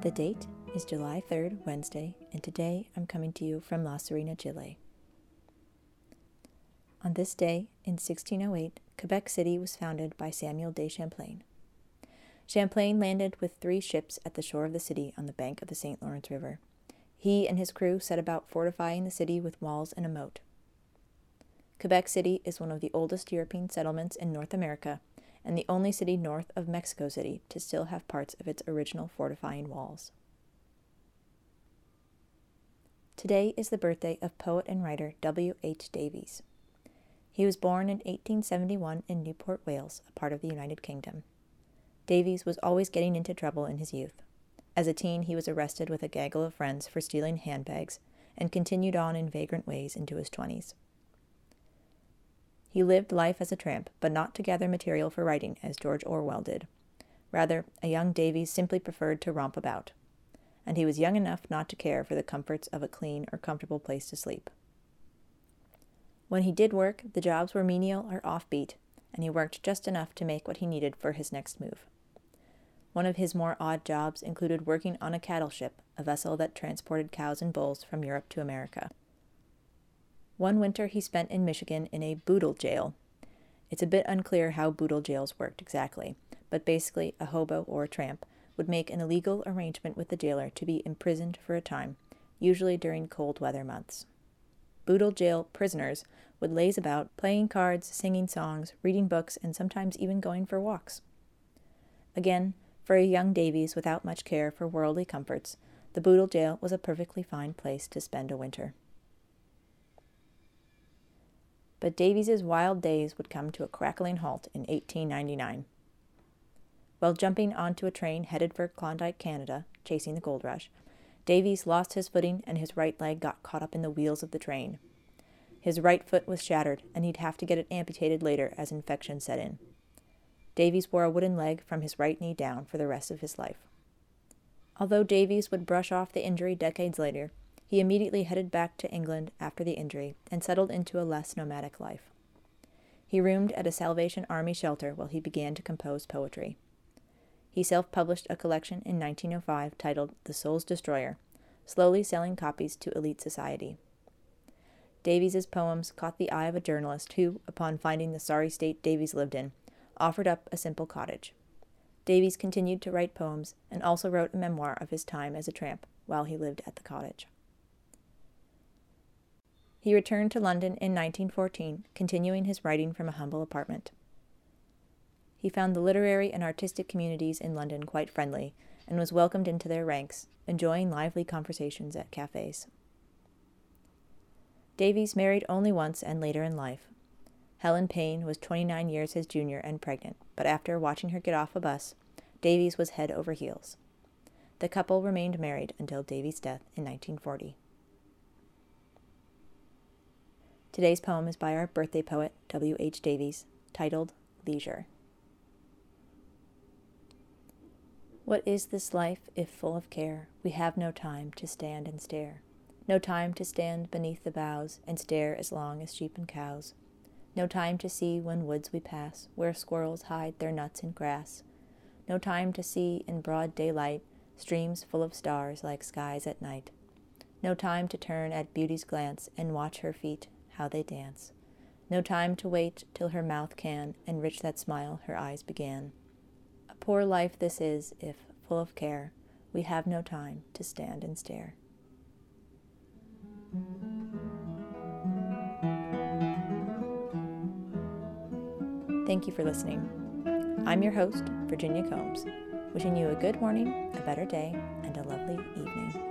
The date is July 3rd, Wednesday, and today I'm coming to you from La Serena, Chile. On this day, in 1608, Quebec City was founded by Samuel de Champlain. Champlain landed with three ships at the shore of the city on the bank of the St. Lawrence River. He and his crew set about fortifying the city with walls and a moat. Quebec City is one of the oldest European settlements in North America and the only city north of Mexico City to still have parts of its original fortifying walls. Today is the birthday of poet and writer W. H. Davies. He was born in 1871 in Newport, Wales, a part of the United Kingdom. Davies was always getting into trouble in his youth. As a teen, he was arrested with a gaggle of friends for stealing handbags and continued on in vagrant ways into his 20s. He lived life as a tramp, but not to gather material for writing, as George Orwell did. Rather, a young Davies simply preferred to romp about, and he was young enough not to care for the comforts of a clean or comfortable place to sleep. When he did work, the jobs were menial or offbeat, and he worked just enough to make what he needed for his next move. One of his more odd jobs included working on a cattle ship, a vessel that transported cows and bulls from Europe to America. One winter he spent in Michigan in a boodle jail. It's a bit unclear how boodle jails worked exactly, but basically a hobo or a tramp would make an illegal arrangement with the jailer to be imprisoned for a time, usually during cold weather months. Boodle jail prisoners would laze about, playing cards, singing songs, reading books, and sometimes even going for walks. Again, for a young Davies without much care for worldly comforts, the Boodle jail was a perfectly fine place to spend a winter. But wild days would come to a crackling halt in 1899. While jumping onto a train headed for Klondike, Canada, chasing the gold rush, Davies lost his footing and his right leg got caught up in the wheels of the train. His right foot was shattered, and he'd have to get it amputated later as infection set in. Davies wore a wooden leg from his right knee down for the rest of his life. Although Davies would brush off the injury decades later, he immediately headed back to England after the injury and settled into a less nomadic life. He roomed at a Salvation Army shelter while he began to compose poetry. He self published a collection in 1905 titled The Soul's Destroyer, slowly selling copies to elite society. Davies's poems caught the eye of a journalist who, upon finding the sorry state Davies lived in, offered up a simple cottage. Davies continued to write poems and also wrote a memoir of his time as a tramp while he lived at the cottage. He returned to London in 1914, continuing his writing from a humble apartment. He found the literary and artistic communities in London quite friendly and was welcomed into their ranks, enjoying lively conversations at cafes. Davies married only once and later in life. Helen Payne was 29 years his junior and pregnant, but after watching her get off a bus, Davies was head over heels. The couple remained married until Davies' death in 1940. Today's poem is by our birthday poet, W. H. Davies, titled Leisure. What is this life if full of care? We have no time to stand and stare. No time to stand beneath the boughs and stare as long as sheep and cows. No time to see when woods we pass, where squirrels hide their nuts in grass. No time to see in broad daylight streams full of stars like skies at night. No time to turn at beauty's glance and watch her feet how they dance. No time to wait till her mouth can enrich that smile her eyes began. A poor life this is, if, full of care, we have no time to stand and stare. Thank you for listening. I'm your host, Virginia Combs, wishing you a good morning, a better day, and a lovely evening.